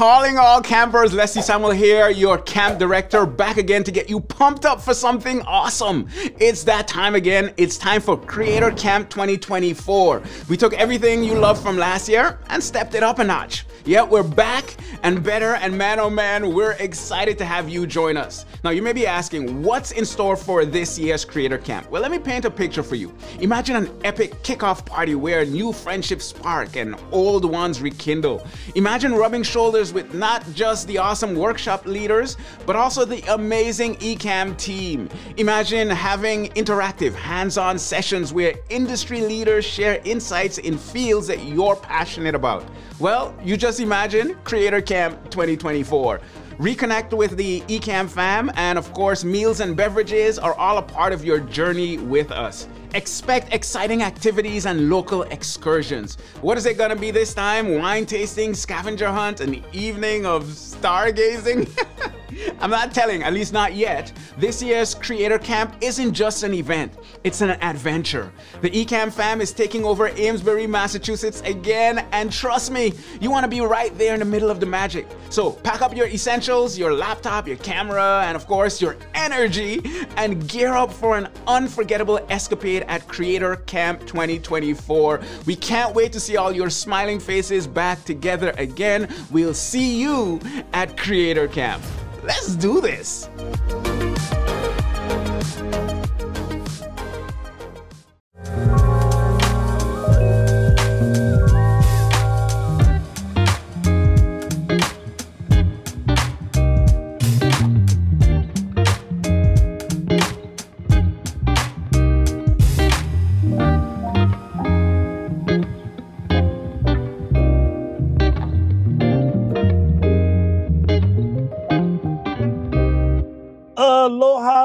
Calling all campers, Leslie Samuel here, your camp director, back again to get you pumped up for something awesome. It's that time again. It's time for Creator Camp 2024. We took everything you loved from last year and stepped it up a notch. Yeah, we're back and better, and man oh man, we're excited to have you join us. Now, you may be asking, what's in store for this year's Creator Camp? Well, let me paint a picture for you. Imagine an epic kickoff party where new friendships spark and old ones rekindle. Imagine rubbing shoulders with not just the awesome workshop leaders, but also the amazing Ecamm team. Imagine having interactive, hands on sessions where industry leaders share insights in fields that you're passionate about. Well, you just imagine Creator Camp 2024. Reconnect with the Ecamm fam, and of course, meals and beverages are all a part of your journey with us. Expect exciting activities and local excursions. What is it gonna be this time? Wine tasting, scavenger hunt, an evening of stargazing? I'm not telling, at least not yet. This year's Creator Camp isn't just an event, it's an adventure. The Ecamm fam is taking over Amesbury, Massachusetts again, and trust me, you wanna be right there in the middle of the magic. So pack up your essentials, your laptop, your camera, and of course, your energy, and gear up for an unforgettable escapade at Creator Camp 2024. We can't wait to see all your smiling faces back together again. We'll see you at Creator Camp. Let's do this.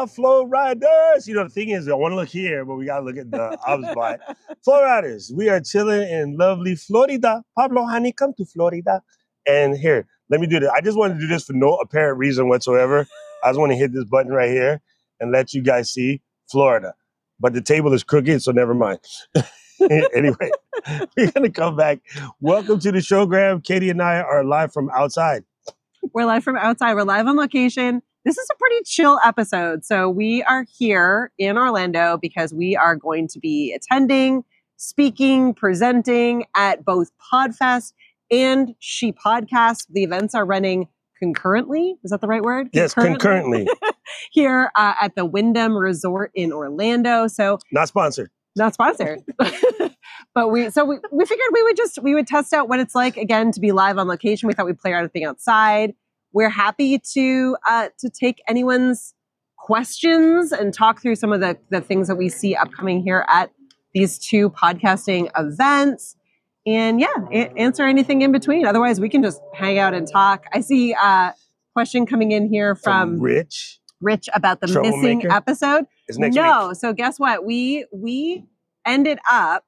Aloha Flow Riders. You know, the thing is, I want to look here, but we got to look at the obs by Flow Riders. We are chilling in lovely Florida. Pablo, honey, come to Florida. And here, let me do this. I just want to do this for no apparent reason whatsoever. I just want to hit this button right here and let you guys see Florida. But the table is crooked, so never mind. anyway, we're going to come back. Welcome to the show, Graham. Katie and I are live from outside. We're live from outside. We're live on location. This is a pretty chill episode. So, we are here in Orlando because we are going to be attending, speaking, presenting at both Podfest and She Podcast. The events are running concurrently. Is that the right word? Yes, concurrently. here uh, at the Wyndham Resort in Orlando. So, Not sponsored. not sponsored but we so we, we figured we would just we would test out what it's like again to be live on location we thought we'd play everything outside we're happy to uh, to take anyone's questions and talk through some of the the things that we see upcoming here at these two podcasting events and yeah a- answer anything in between otherwise we can just hang out and talk i see a question coming in here From from Rich. rich about the missing episode no, week. so guess what? We we ended up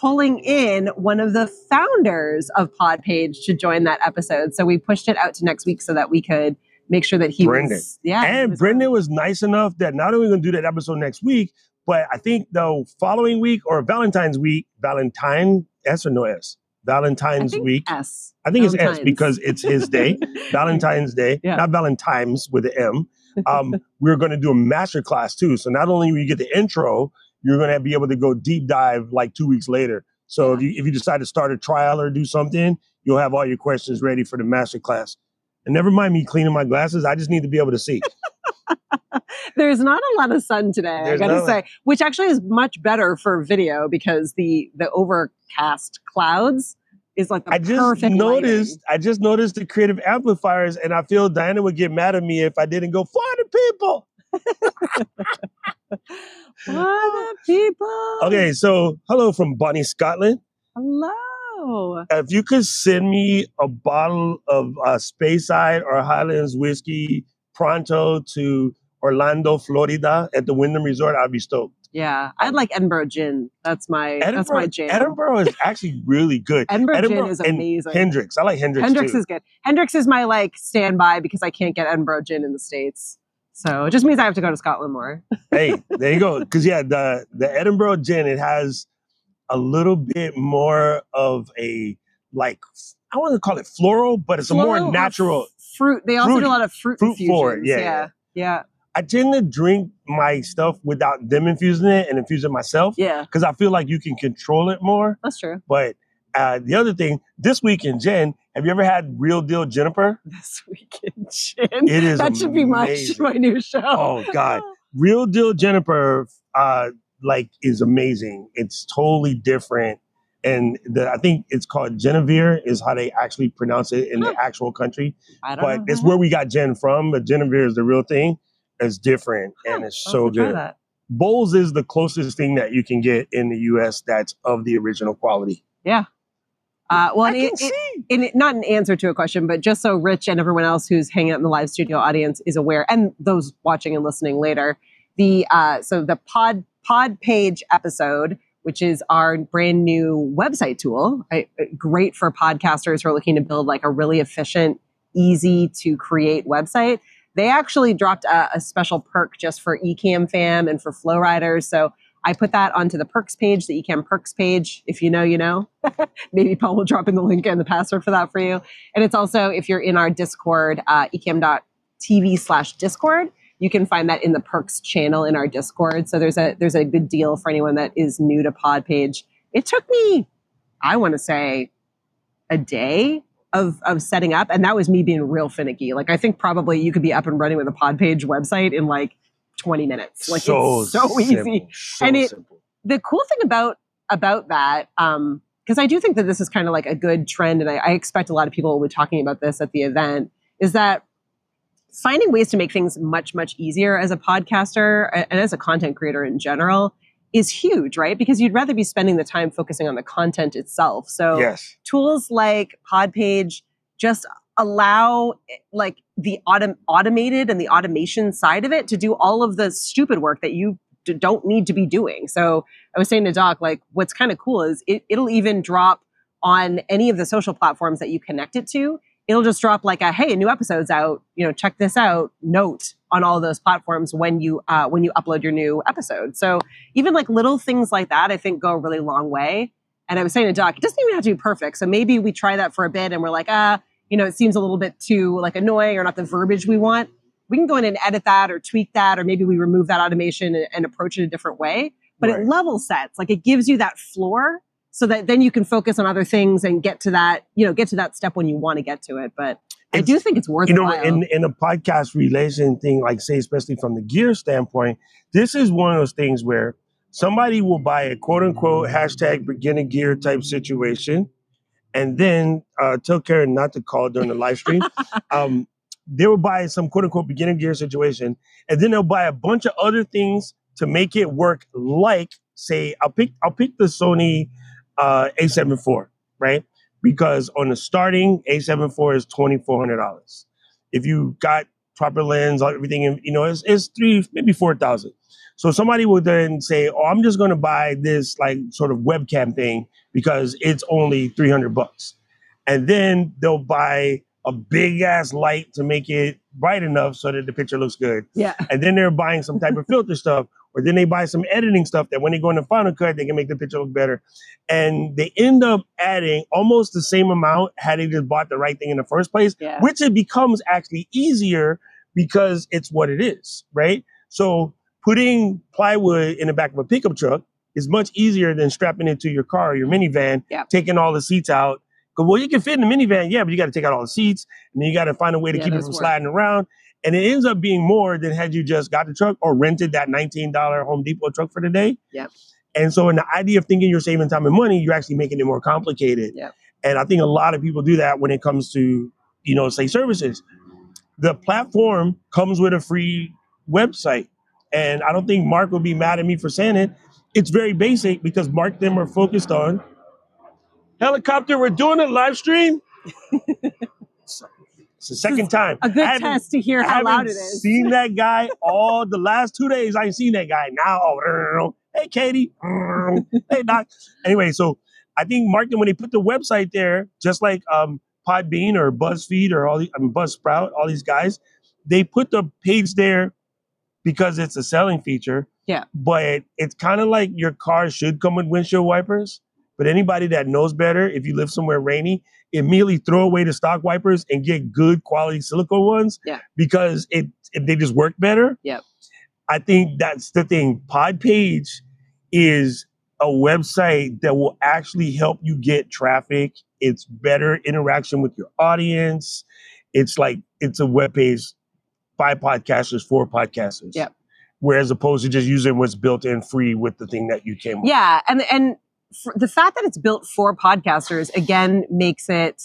pulling in one of the founders of Podpage to join that episode. So we pushed it out to next week so that we could make sure that he Brendan. was yeah. And was- Brendan was nice enough that not only going to do that episode next week, but I think the following week or Valentine's week, Valentine S or no S? Valentine's think week. S. I think it's S because it's his day, Valentine's Day, Yeah. not Valentine's with an M. Um, we're going to do a master class too. So not only will you get the intro, you're going to be able to go deep dive like two weeks later. So if you if you decide to start a trial or do something, you'll have all your questions ready for the master class. And never mind me cleaning my glasses. I just need to be able to see. There's not a lot of sun today, There's I gotta say, which actually is much better for video because the the overcast clouds is like the I just perfect noticed. I just noticed the creative amplifiers, and I feel Diana would get mad at me if I didn't go for the people. What people? Okay, so hello from Bonnie, Scotland. Hello. If you could send me a bottle of uh, Speyside or Highlands whiskey pronto to Orlando, Florida, at the Wyndham Resort, I'd be stoked. Yeah, I'd like Edinburgh gin. That's my that's Edinburgh, my jam. Edinburgh is actually really good. Edinburgh, Edinburgh gin is amazing. Hendrick's, I like Hendrick's, Hendrick's too. is good. Hendrick's is my like standby because I can't get Edinburgh gin in the states. So it just means I have to go to Scotland more. hey, there you go. Because yeah, the the Edinburgh gin it has a little bit more of a like I want to call it floral, but it's a more natural. fruit. They also Fruity. do a lot of fruit, Fruit forward, infusions. yeah, yeah, yeah, I tend to drink my stuff without them infusing it and infuse it myself yeah. because I feel like you can control it more. That's true. But uh, the other thing, this week in Gin, have you ever had Real Deal Juniper? This weekend, Chin. It is that should be my my new show. Oh God, Real Deal Juniper, uh, like is amazing. It's totally different, and the, I think it's called Genevieve is how they actually pronounce it in the actual country. I don't But know. it's where we got gin from. But Genevieve is the real thing. It's different and it's I'll so good. Bols is the closest thing that you can get in the U.S. that's of the original quality. Uh, well, I can it, see. it, and it- not an answer to a question, but just so Rich and everyone else who's hanging out in the live studio audience is aware, and those watching and listening later, the uh, so the pod pod page episode, which is our brand new website tool, I, great for podcasters who are looking to build like a really efficient, easy to create website. They actually dropped a, a special perk just for Ecamm fam and for Flow Riders. So I put that onto the perks page, the Ecamm perks page. If you know, you know. Maybe Paul will drop in the link and the password for that for you. And it's also, if you're in our Discord, uh, ecamm.tv slash Discord, you can find that in the perks channel in our Discord. So there's a there's a good deal for anyone that is new to Pod Page. It took me, I want to say, a day of of setting up, and that was me being real finicky. Like I think probably you could be up and running with a Pod Page website in like 20 minutes. Like it's so easy so And it- simple. the cool thing about about that um because i do think that this is kind of like a good trend and I, I expect a lot of people will be talking about this at the event is that finding ways to make things much much easier as a podcaster and as a content creator in general is huge right because you'd rather be spending the time focusing on the content itself so yes. tools like podpage just allow like the autom- automated and the automation side of it to do all of the stupid work that you d- don't need to be doing. So i was saying to doc like what's kind of cool is it, it'll even drop on any of the social platforms that you connect it to. It'll just drop like a hey a new episode's out. You know check this out. Note on all those platforms when you uh, when you upload your new episode. So even like little things like that i think go a really long way. And I was saying to Doc, it doesn't even have to be perfect. So maybe we try that for a bit and we're like, ah, you know, it seems a little bit too like annoying or not the verbiage we want. We can go in and edit that or tweak that, or maybe we remove that automation and, and approach it a different way. But Right. it level sets, like it gives you that floor so that then you can focus on other things and get to that, you know, get to that step when you want to get to it. But I do think it's worth it. you know, while. in in a podcast relation thing, like say, especially from the gear standpoint, this is one of those things where somebody will buy a quote unquote hashtag beginner gear type situation, and then uh, tell Karen not to call during the live stream. um, they will buy some quote unquote beginner gear situation, and then they'll buy a bunch of other things to make it work. Like, say, I'll pick I'll pick the Sony uh, A7 IV, right? Because on the starting A7 IV is twenty four hundred dollars. If you got proper lens, everything, you know, it's, it's three maybe four thousand. So somebody would then say, "Oh, I'm just going to buy this like sort of webcam thing because it's only 300 bucks." And then they'll buy a big ass light to make it bright enough so that the picture looks good. yeah. And then they're buying some type of filter stuff, or then they buy some editing stuff that when they go into Final Cut, they can make the picture look better. And they end up adding almost the same amount had they just bought the right thing in the first place, Yeah. which it becomes actually easier because it's what it is, right? So putting plywood in the back of a pickup truck is much easier than strapping it to your car or your minivan, Yeah. taking all the seats out. Well, you can fit in the minivan, yeah, but you got to take out all the seats, and then you got to find a way to Yeah, keep it from work. sliding around. And it ends up being more than had you just got the truck or rented that $19 Home Depot truck for the day. Yep. And so, in the idea of thinking you're saving time and money, you're actually making it more complicated. Yep. And I think a lot of people do that when it comes to, you know, say services. The platform comes with a free website. And I don't think Mark will be mad at me for saying it. It's very basic because Mark them are focused on helicopter. We're doing a live stream. it's the second time. A good I haven't- test to hear how loud it is. Seen that guy all the last two days. I ain't seen that guy now. Oh, hey Katie. hey Doc. Anyway, so I think Mark, when they put the website there, just like um, Podbean or BuzzFeed or all the I mean, Buzzsprout, all these guys, they put the page there because it's a selling feature. Yeah. But it's kind of like your car should come with windshield wipers. But anybody that knows better, if you live somewhere rainy, immediately throw away the stock wipers and get good quality silicone ones Yeah. because it, it they just work better. Yeah. I think that's the thing. Podpage is a website that will actually help you get traffic. It's better interaction with your audience. It's like it's a web page by podcasters for podcasters. Yep. Whereas opposed to just using what's built in free with the thing that you came with. Yeah, and and the fact that it's built for podcasters again makes it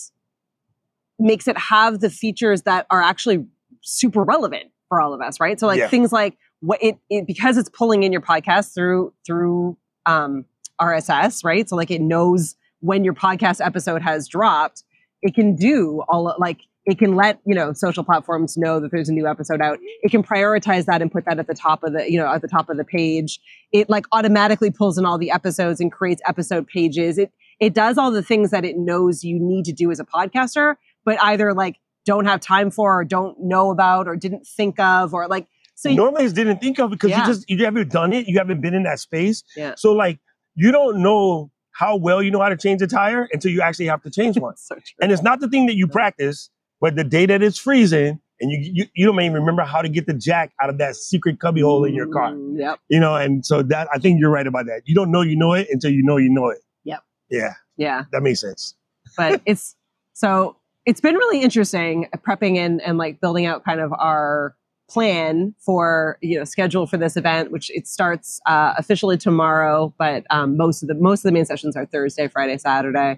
makes it have the features that are actually super relevant for all of us, right? So like Yeah. things like what it, it because it's pulling in your podcast through through um, RSS, right? So like it knows when your podcast episode has dropped. It can do all like it can let you know social platforms know that there's a new episode out. It can prioritize that and put that at the top of the you know at the top of the page it like automatically pulls in all the episodes and creates episode pages. It it does all the things that it knows you need to do as a podcaster, but either like don't have time for or don't know about or didn't think of or like so you, Normally didn't think of because Yeah. you just you haven't done it. You haven't been in that space. Yeah. So like you don't know how well you know how to change a tire until you actually have to change one. so and it's not the thing that you practice, but the day that it's freezing and you you, you don't even remember how to get the jack out of that secret cubby hole in your car. Mm, Yep. You know, and so that I think you're right about that. You don't know you know it until you know you know it. Yep. Yeah, Yeah. that makes sense. but it's so it's been really interesting prepping and and like building out kind of our plan for you know schedule for this event which it starts uh, officially tomorrow but um, most of the most of the main sessions are thursday friday saturday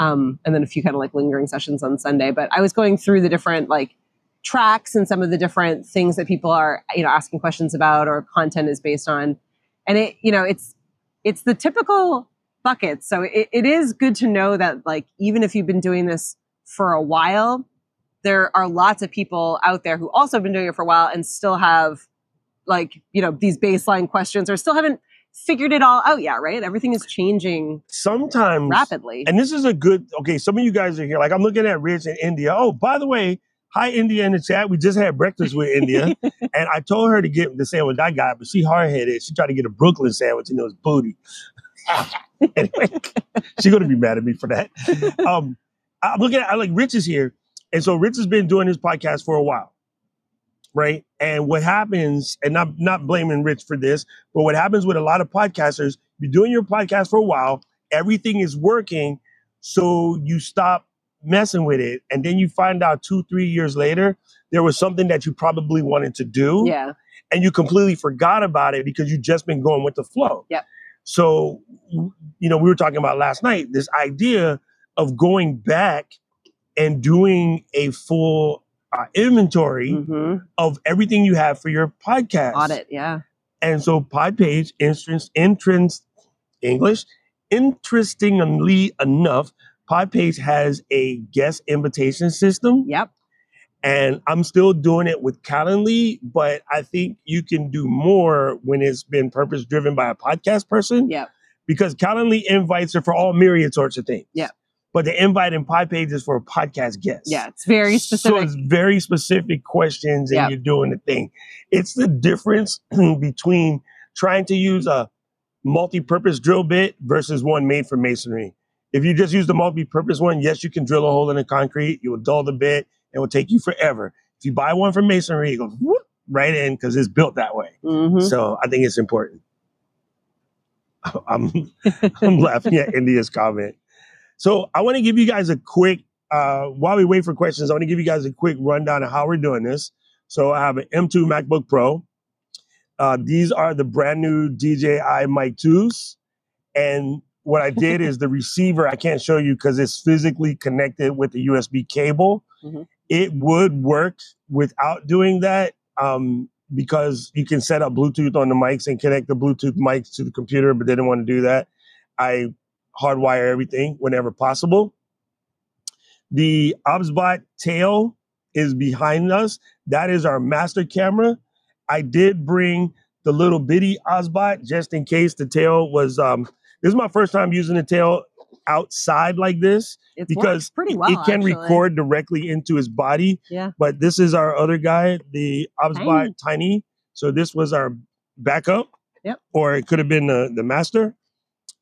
um, and then a few kind of like lingering sessions on sunday. But i was going through the different like tracks and some of the different things that people are you know asking questions about or content is based on. And it you know it's it's the typical buckets so it, it is good to know that like even if you've been doing this for a while there are lots of people out there who also have been doing it for a while and still have like you know these baseline questions or still haven't figured it all out yet right everything is changing Sometimes rapidly And this is a good okay. Some of you guys are here. Like I'm looking at Rich in India. Oh, by the way, hi India in the chat. We just had breakfast with India, and I told her to get the sandwich I got, but she hard headed. She tried to get a Brooklyn sandwich, and it was booty. anyway, she's gonna be mad at me for that. Um, I'm looking at I like Rich is here, and so Rich has been doing his podcast for a while, right? And what happens, and I'm not blaming Rich for this, but what happens with a lot of podcasters, you're doing your podcast for a while, everything is working, so you stop messing with it, and then you find out two, three years later there was something that you probably wanted to do, yeah and you completely forgot about it because you've just been going with the flow. Yep. So, you know, we were talking about last night this idea of going back and doing a full uh, inventory hmm of everything you have for your podcast. audit yeah And so, Podpage, entrance, entrance, English, interestingly enough, Podpage has a guest invitation system yep and I'm still doing it with Calendly, but I think you can do more when it's been purpose driven by a podcast person. Yep. Because Calendly invites are for all myriad sorts of things. Yep. But the invite in Podpage is for a podcast guest. yeah it's very specific. So it's very specific questions and Yep. you're doing the thing. It's the difference between trying to use a multi-purpose drill bit versus one made for masonry. If you just use the multi-purpose one, yes, you can drill a hole in the concrete. You will dull the bit. It will take you forever. If you buy one from masonry, it goes whoop, right in because it's built that way. Mhm. So I think it's important. I'm I'm laughing at India's comment. So I want to give you guys a quick uh, while we wait for questions. I want to give you guys a quick rundown of how we're doing this. So I have an M2 MacBook Pro. Uh, these are the brand new DJI Mic 2s, and what I did is the receiver I can't show you because it's physically connected with the USB cable. Mhm. It would work without doing that um, because you can set up Bluetooth on the mics and connect the Bluetooth mics to the computer, but they didn't want to do that. I hardwire everything whenever possible. The ObsBot tail is behind us. That is our master camera. I did bring the little bitty ObsBot just in case the tail was. Um, this is my first time using the tail outside like this It because pretty well. it can actually. record directly into his body. Yeah. But this is our other guy, the ObsBot Tiny. So this was our backup. Yep. Or it could have been the, the master.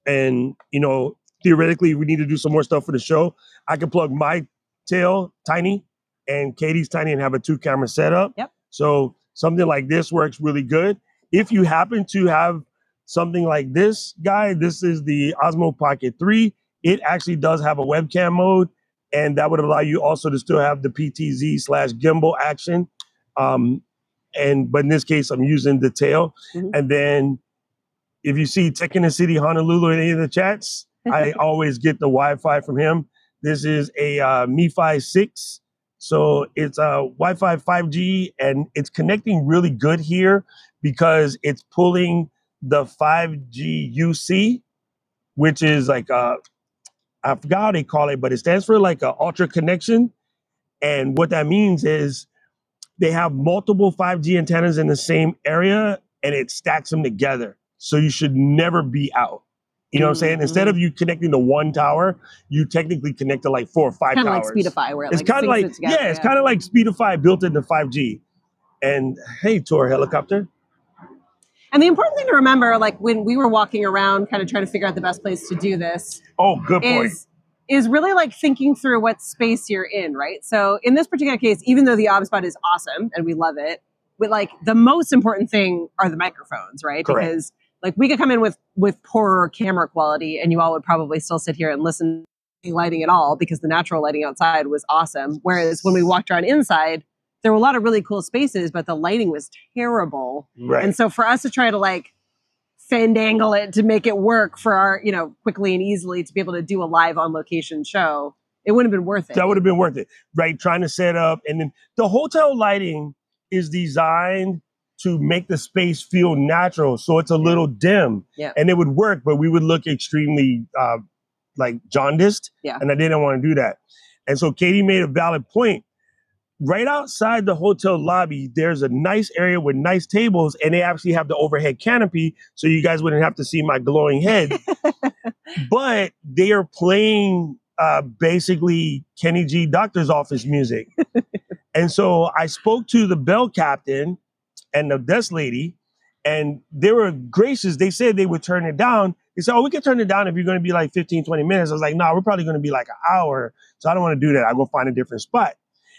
And, you know, theoretically we need to do some more stuff for the show, I could plug my tail tiny and Katie's tiny and have a two camera setup. Yep. So something like this works really good. If you happen to have something like this guy, this is the Osmo Pocket 3. It actually does have a webcam mode, and that would allow you also to still have the PTZ slash gimbal action. Um, and but in this case, I'm using the tail. Mhm. And then if you see Tech in the City Honolulu in any of the chats, I always get the Wi-Fi from him. This is a uh, MiFi 6. So it's a Wi-Fi 5G and it's connecting really good here because it's pulling the 5G UC, which is like a, I forgot how they call it, but it stands for like a ultra connection. And what that means is they have multiple 5G antennas in the same area and it stacks them together. So you should never be out. You know what I'm saying? Instead of mm-hmm. you connecting to one tower, you technically connect to like four or five Kind of towers. like Speedify, where it, It's like, kind of like together, yeah, it's kind of like Speedify built into 5G. And hey, Tor helicopter. And the important thing to remember, like when we were walking around, kind of trying to figure out the best place to do this, Oh, good point. is is really like thinking through what space you're in, right? So in this particular case, even though the OBSBot is awesome and we love it, but like the most important thing are the microphones, right? Correct. Because like we could come in with with poorer camera quality and you all would probably still sit here and listen to lighting at all because the natural lighting outside was awesome. Whereas when we walked around inside, there were a lot of really cool spaces, but the lighting was terrible. right. And so for us to try to like fandangle it to make it work for our, you know, quickly and easily to be able to do a live on location show, it wouldn't have been worth it. that would have been worth it, right? Trying to set up, and then the hotel lighting is designed to make the space feel natural, so it's a little dim, Yeah. and it would work, but we would look extremely uh, like jaundiced, Yeah. and I didn't want to do that. And so Katie made a valid point. Right outside the hotel lobby, there's a nice area with nice tables, and they actually have the overhead canopy, so you guys wouldn't have to see my glowing head. but they are playing uh, basically Kenny G doctor's office music. and so I spoke to the bell captain and the desk lady, and they were gracious. They said they would turn it down. They said, Oh, we can turn it down if you're going to be like 15, 20 minutes. I was like, No, we're probably going to be like an hour. So I don't want to do that. I'll go find a different spot.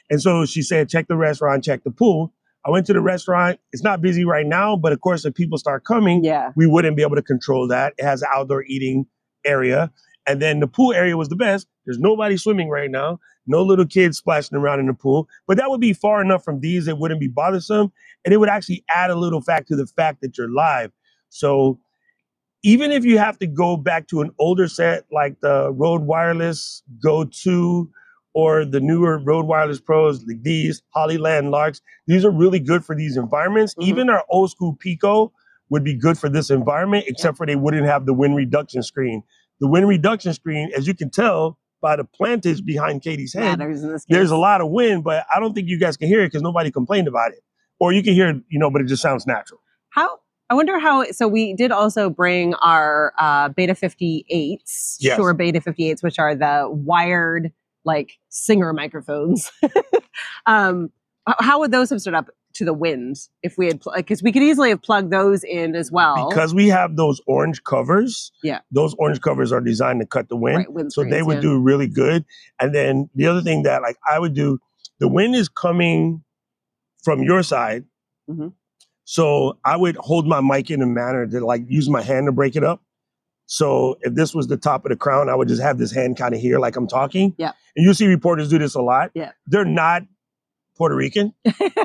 And so she said, Check the restaurant, check the pool. I went to the restaurant. It's not busy right now, but of course, if people start coming, yeah. we wouldn't be able to control that. It has an outdoor eating area. And then the pool area was the best. There's nobody swimming right now, no little kids splashing around in the pool. But that would be far enough from these, it wouldn't be bothersome. And it would actually add a little fact to the fact that you're live. So even if you have to go back to an older set like the Rode Wireless Go 2 or the newer Rode Wireless Pros, like these Hollyland Larks, these are really good for these environments. Mhm. Even our old school Pico would be good for this environment, except for they wouldn't have the wind reduction screen. The wind reduction screen, as you can tell by the plantage behind Katie's head, Matters in this case. there's a lot of wind, but I don't think you guys can hear it because nobody complained about it. Or you can hear it, you know, but it just sounds natural. How I wonder how. So we did also bring our uh, Beta 58s, Yes. Shure Beta 58s, which are the wired like singer microphones. um, how would those have stood up to the wind if we had? Because we could easily have plugged those in as well. Because we have those orange covers. Yeah. Those orange covers are designed to cut the wind. right, wind so they would yeah. do really good. And then the other thing that like I would do, the wind is coming from your side. Mhm. So I would hold my mic in a manner to like use my hand to break it up. So if this was the top of the crown, I would just have this hand kind of here like I'm talking. Yeah. And you see reporters do this a lot. Yeah. They're not Puerto Rican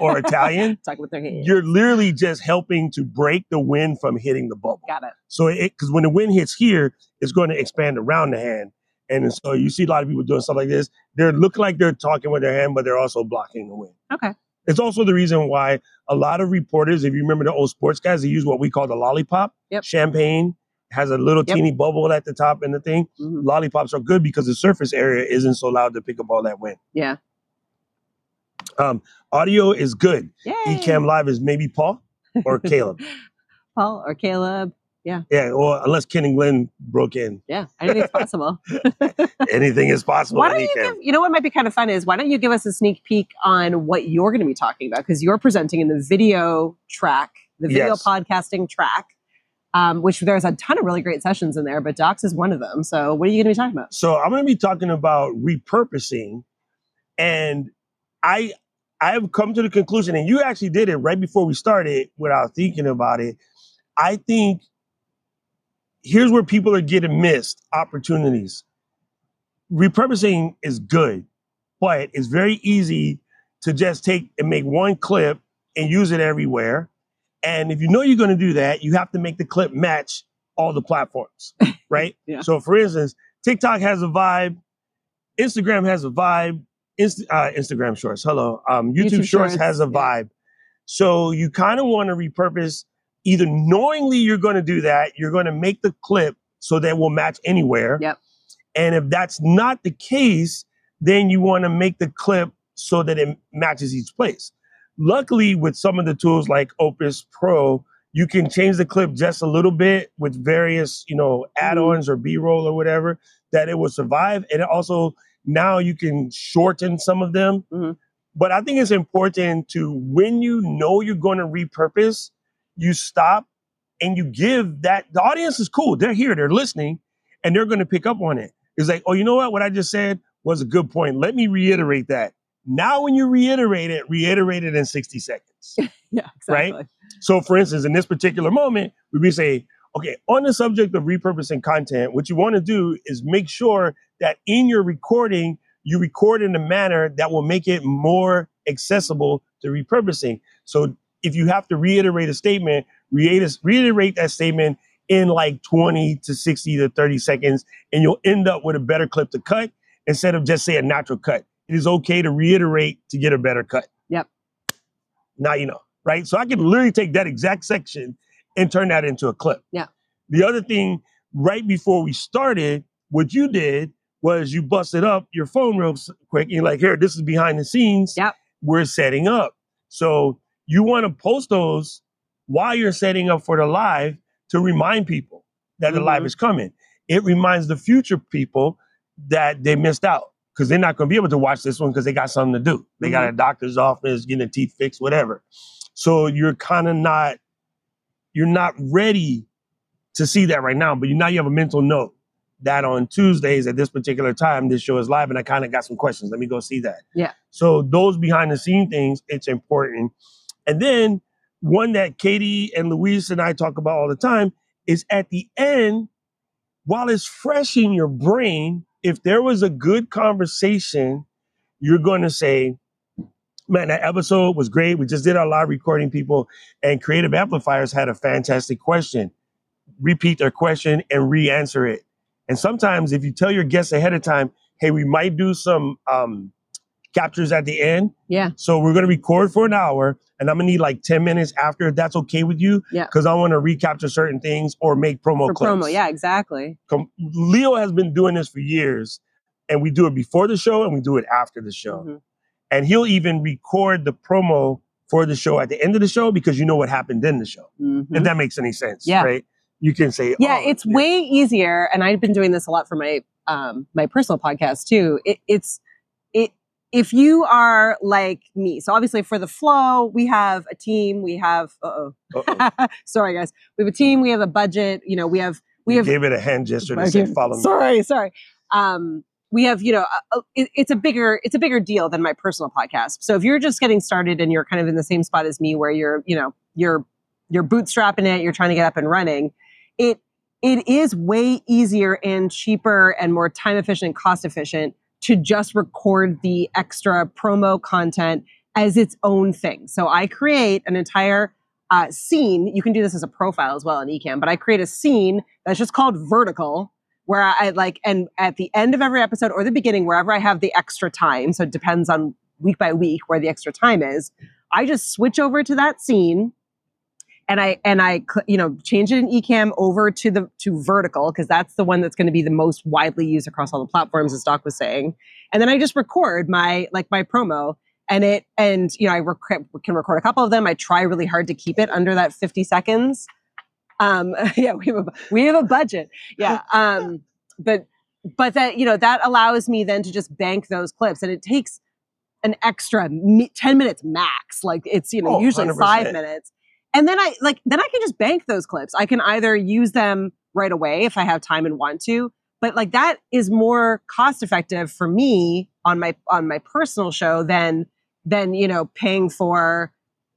or Italian. Talk with their hands. You're literally just helping to break the wind from hitting the bubble. Got it. So it because when the wind hits here, it's going to expand around the hand. And so you see a lot of people doing stuff like this. They look like they're talking with their hand, but they're also blocking the wind. Okay. It's also the reason why a lot of reporters, if you remember the old sports guys, they use what we call the lollipop. Yep. Champagne has a little Yep. teeny bubble at the top and the thing. Mhm. Lollipops are good because the surface area isn't so loud to pick up all that wind. Yeah. Um, audio is good. Yay. Ecamm Live is maybe Paul or Caleb. Paul or Caleb. Yeah, Yeah. or unless Ken and Glenn broke in. Yeah, anything's possible. Anything is possible. Why don't you give, you know what might be kind of fun is why don't you give us a sneak peek on what you're going to be talking about? Because you're presenting in the video track, the video Yes. podcasting track. um, which there's a ton of really great sessions in there, but Docs is one of them. So what are you going to be talking about? So I'm going to be talking about repurposing, and I I have come to the conclusion, and you actually did it right before we started without thinking about it. I think here's where people are getting missed opportunities. Repurposing is good, but it's very easy to just take and make one clip and use it everywhere. And if you know you're going to do that, you have to make the clip match all the platforms, right? Yeah. So, for instance, TikTok has a vibe, Instagram has a vibe, Inst- uh, Instagram Shorts, hello, um, YouTube, YouTube Shorts, Shorts, has a vibe. So you kind of want to repurpose either knowingly you're going to do that, you're going to make the clip so that it will match anywhere. Yep. And if that's not the case, then you want to make the clip so that it matches each place. Luckily, with some of the tools like Opus Pro, you can change the clip just a little bit with various, you know, add-ons or B-roll or whatever that it will survive. And it also now you can shorten some of them. Mhm. But I think it's important to when you know you're going to repurpose, you stop and you give that the audience is cool. They're here, they're listening, and they're going to pick up on it. It's like, oh, you know what? What I just said was a good point. Let me reiterate that. Now, when you reiterate it, reiterate it in 60 seconds. Yeah, Right? So, for instance, in this particular moment, we'd be say, okay, on the subject of repurposing content, what you want to do is make sure that in your recording, you record in a manner that will make it more accessible to repurposing. So, if you have to reiterate a statement, reiterate, reiterate that statement in like 20 to 60 to 30 seconds, and you'll end up with a better clip to cut instead of just say a natural cut. It is okay to reiterate to get a better cut. Yep. Now you know, right? So I can literally take that exact section and turn that into a clip. Yeah. The other thing, right before we started, what you did was you busted up your phone real quick. And you're like, here, this is behind the scenes. Yep. We're setting up. So you want to post those while you're setting up for the live to remind people that the live Mhm. is coming. It reminds the future people that they missed out because they're not going to be able to watch this one because they got something to do. They got a doctor's office, getting their teeth fixed, whatever. So you're kind of not, you're not ready to see that right now. But you now you have a mental note that on Tuesdays at this particular time, this show is live, and I kind of got some questions. Let me go see that. Yeah. So those behind the scene things, it's important. And then one that Katie and Louise and I talk about all the time is at the end, while it's fresh in your brain, if there was a good conversation, you're going to say, Man, that episode was great. We just did our live recording, people, and Creative Amplifiers had a fantastic question. Repeat their question and re answer it. And sometimes, if you tell your guests ahead of time, hey, we might do some um, captures at the end. Yeah. So we're going to record for an hour, and I'm going to need like 10 minutes after, if that's okay with you. Yeah. Because I want to recapture certain things or make promo For clips. promo. Yeah, exactly. Com- Leo has been doing this for years, and we do it before the show and we do it after the show. Mhm. And he'll even record the promo for the show at the end of the show because you know what happened in the show. Mhm. If that makes any sense, Yeah. right? You can say, yeah "Oh, it's way easier and i've been doing this a lot for my um my personal podcast too. It, it's it if you are like me so obviously for the flow we have a team we have uh-oh." sorry guys. We have a team we have a budget you know we have we You have gave it a hand gesture to say, "Follow me." sorry sorry. Um we have you know a, a- it- it's a bigger it's a bigger deal than my personal podcast. So if you're just getting started and you're kind of in the same spot as me where you're you know you're you're bootstrapping it you're trying to get up and running it it is way easier and cheaper and more time efficient cost efficient to just record the extra promo content as its own thing. So i create an entire uh, scene. You can do this as a profile as well in Ecamm but i create a scene that's just called vertical where I like, and at the end of every episode or the beginning, wherever I have the extra time, so it depends on week by week where the extra time is, I just switch over to that scene and I, and I, you know, change it in Ecamm over to the, to vertical, because that's the one that's going to be the most widely used across all the platforms, as Doc was saying. And then I just record my, like my promo and it, and, you know, I rec- can record a couple of them. I try really hard to keep it under that 50 seconds. Um, yeah, we have a, we have a budget yeah um but but that you know that allows me then to just bank those clips and it takes an extra mi- 10 minutes max like it's you know Oh, usually 5 100%. minutes and then I like then I can just bank those clips. I can either use them right away if I have time and want to, but like that is more cost effective for me on my on my personal show than than you know paying for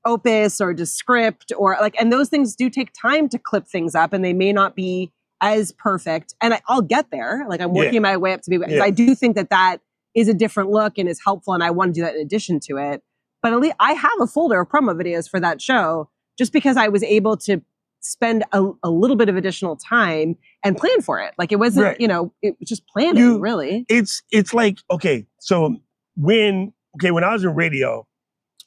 opus or descript or like and those things do take time to clip things up and they may not be as perfect and I, i'll get there like i'm Yeah. working my way up to be Yeah. i do think that that is a different look and is helpful and i want to do that in addition to it but at least i have a folder of promo videos for that show just because i was able to spend a, a little bit of additional time and plan for it. Like it wasn't Right. you know it was just planning You- really. it's it's like okay so when okay when i was in radio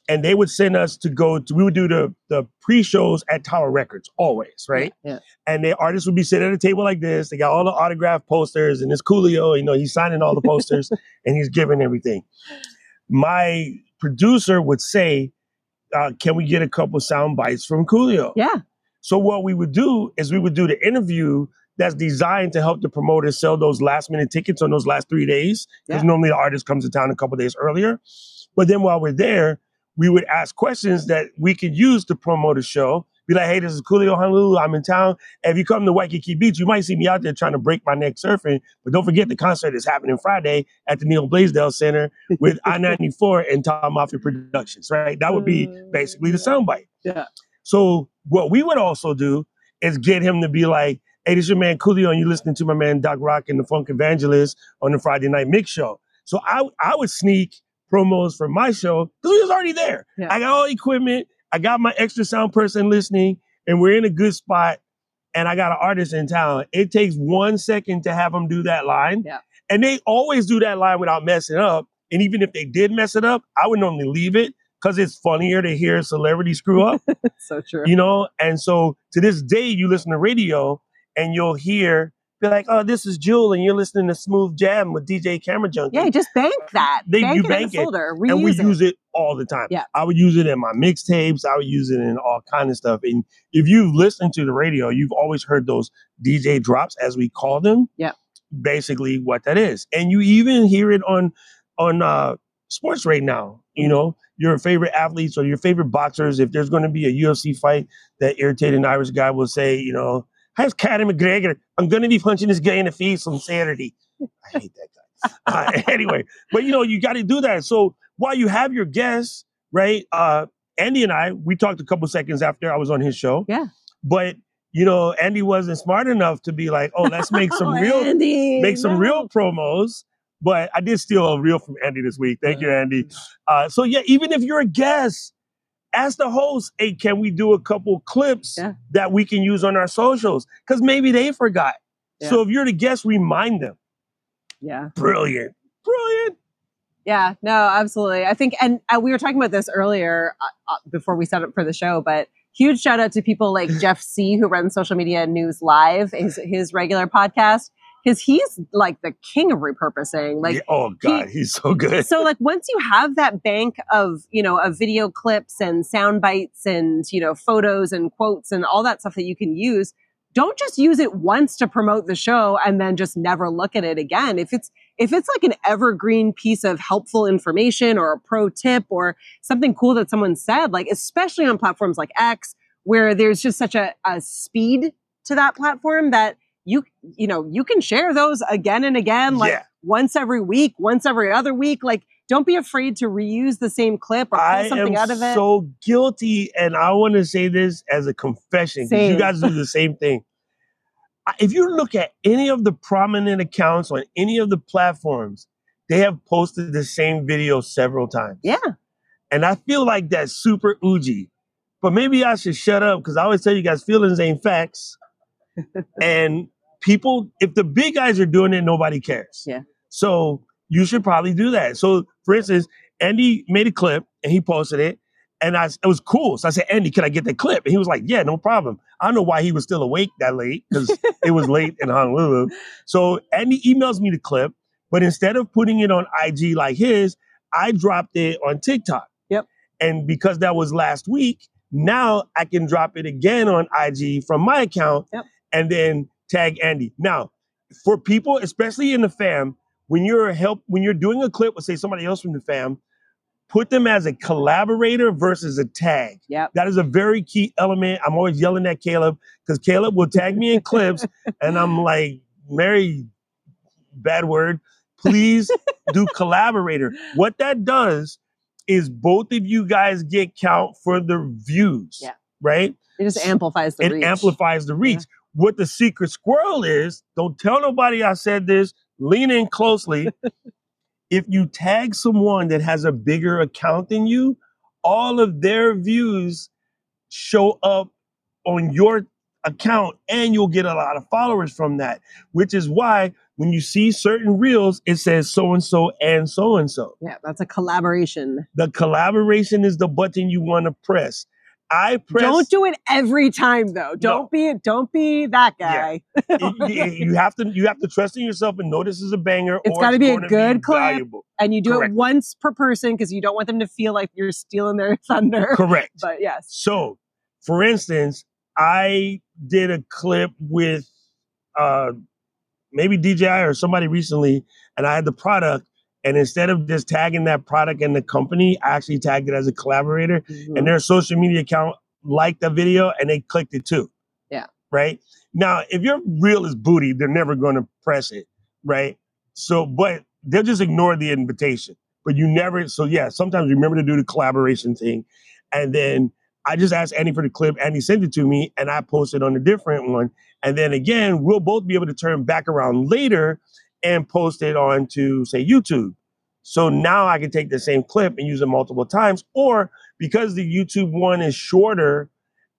and they would send us to go to we would do the the pre-shows at tower records always right? yeah. And the artists would be sitting at a table like this. They got all the autograph posters and it's coolio you know he's signing all the posters and he's giving everything. My producer would say uh, can we get a couple sound bites from coolio yeah so what we would do is we would do the interview that's designed to help the promoter sell those last minute tickets on those last three days. Because Yeah. normally the artist comes to town a couple days earlier. But then while we're there, we would ask questions that we could use to promote the show. Be like, hey, this is Coolio Honolulu. I'm in town. If you come to Waikiki Beach, you might see me out there trying to break my neck surfing. But don't forget the concert is happening Friday at the Neil Blaisdell Center with I-94 and Tom Moffitt Productions, right? That would be mm, basically the soundbite. yeah So what we would also do is get him to be like, "Hey, this is your man Coolio, and you're listening to my man Doc Rock and the Funk Evangelist on the Friday Night Mix Show." So I I would sneak promos for my show because we was already there. Yeah. I got all equipment. I got my extra sound person listening, and we're in a good spot. And I got an artist in town. It takes one second to have them do that line, Yeah. and they always do that line without messing up. And even if they did mess it up, I would normally leave it because it's funnier to hear a celebrity screw up so true you know and so to this day you listen to radio and you'll hear be like oh this is jewel and you're listening to smooth jam with dj camera junkie. Yeah just bank that. They- bank you it bank it, folder. and we it. use it all the time. Yeah. i would use it in my mixtapes. I would use it in all kind of stuff. And if you've listened to the radio you've always heard those dj drops as we call them. Yeah. basically what that is. And you even hear it on on uh sports right now you know? Your favorite athletes or your favorite boxers if there's going to be a ufc fight that irritating irish guy will say you know how's Conor McGregor? I'm going to be punching this guy in the face on Saturday. I hate that guy. Uh, anyway, but you know, you got to do that. So while you have your guests, right? Uh, Andy and I, we talked a couple seconds after I was on his show. Yeah. But you know, Andy wasn't smart enough to be like, "Oh, let's make some Oh, real, Andy, make some no. real promos." But I did steal a reel from Andy this week. Thank you, Andy. Uh, so yeah, even if you're a guest, ask the host, "Hey, can we do a couple clips Yeah. that we can use on our socials?" Because maybe they forgot. So if you're the guest, remind them. yeah Brilliant, brilliant. Yeah, no, absolutely. I think, and uh, we were talking about this earlier uh, uh, before we set up for the show, but huge shout out to people like Jeff Sieh, who runs Social Media News Live, his his regular podcast, because he's like the king of repurposing. Like, Yeah, oh God, he's so good. so like once you have that bank of you know of video clips and sound bites and you know photos and quotes and all that stuff that you can use don't just use it once to promote the show and then just never look at it again if it's if it's like an evergreen piece of helpful information or a pro tip or something cool that someone said like especially on platforms like x where there's just such a, a speed to that platform that you you know you can share those again and again like Yeah. once every week once every other week like don't be afraid to reuse the same clip or pull something out of it so guilty, and I want to say this as a confession because you guys do the same thing. If you look at any of the prominent accounts on any of the platforms, they have posted the same video several times. yeah And I feel like that's super oogy. But maybe I should shut up because I always tell you guys feelings ain't facts. and people, if the big guys are doing it, nobody cares. Yeah. So you should probably do that. So for instance, Andy made a clip and he posted it. And I, it was cool. So I said, Andy, can I get that clip? And he was like, Yeah, no problem. I don't know why he was still awake that late because it was late in Honolulu. So Andy emails me the clip, but instead of putting it on IG like his, I dropped it on TikTok. Yep. And because that was last week, now I can drop it again on IG from my account Yep. and then tag Andy. Now, for people, especially in the fam, when you're help when you're doing a clip with say somebody else from the fam, put them as a collaborator versus a tag. Yep. That is a very key element. I'm always yelling at Caleb because Caleb will tag me in clips, and I'm like, Mary, bad word. Please do collaborator. What that does is both of you guys get count for the views. Yeah. Right? It just amplifies the it reach. amplifies the reach. What the secret squirrel is, don't tell nobody I said this. Lean in closely. if you tag someone that has a bigger account than you, all of their views show up on your account and you'll get a lot of followers from that, which is why when you see certain reels, it says so and so and so and so. Yeah, that's a collaboration. The collaboration is the button you want to press. I press. Don't do it every time though. Don't be don't be that Yeah. guy. you, you- you have to you have to trust in yourself and know this is a banger. It's gotta be a good clip. valuable. and you do Correct. it once per person because you don't want them to feel like you're stealing their thunder. Correct. But yes. So, for instance, I did a clip with uh maybe DJI or somebody recently, and I had the product. And instead of just tagging that product and the company, I actually tagged it as a collaborator. Mhm. and their social media account liked the video and they clicked it too. Yeah. Right. Now, if your reel is booty, they're never going to press it. Right. So, but they'll just ignore the invitation. But you never. So yeah, sometimes remember to do the collaboration thing, and then I just asked Andy for the clip. Andy sent it to me, and I posted on a different one. And then again, we'll both be able to turn back around later and post it onto say YouTube. So now I can take the same clip and use it multiple times, or because the YouTube one is shorter,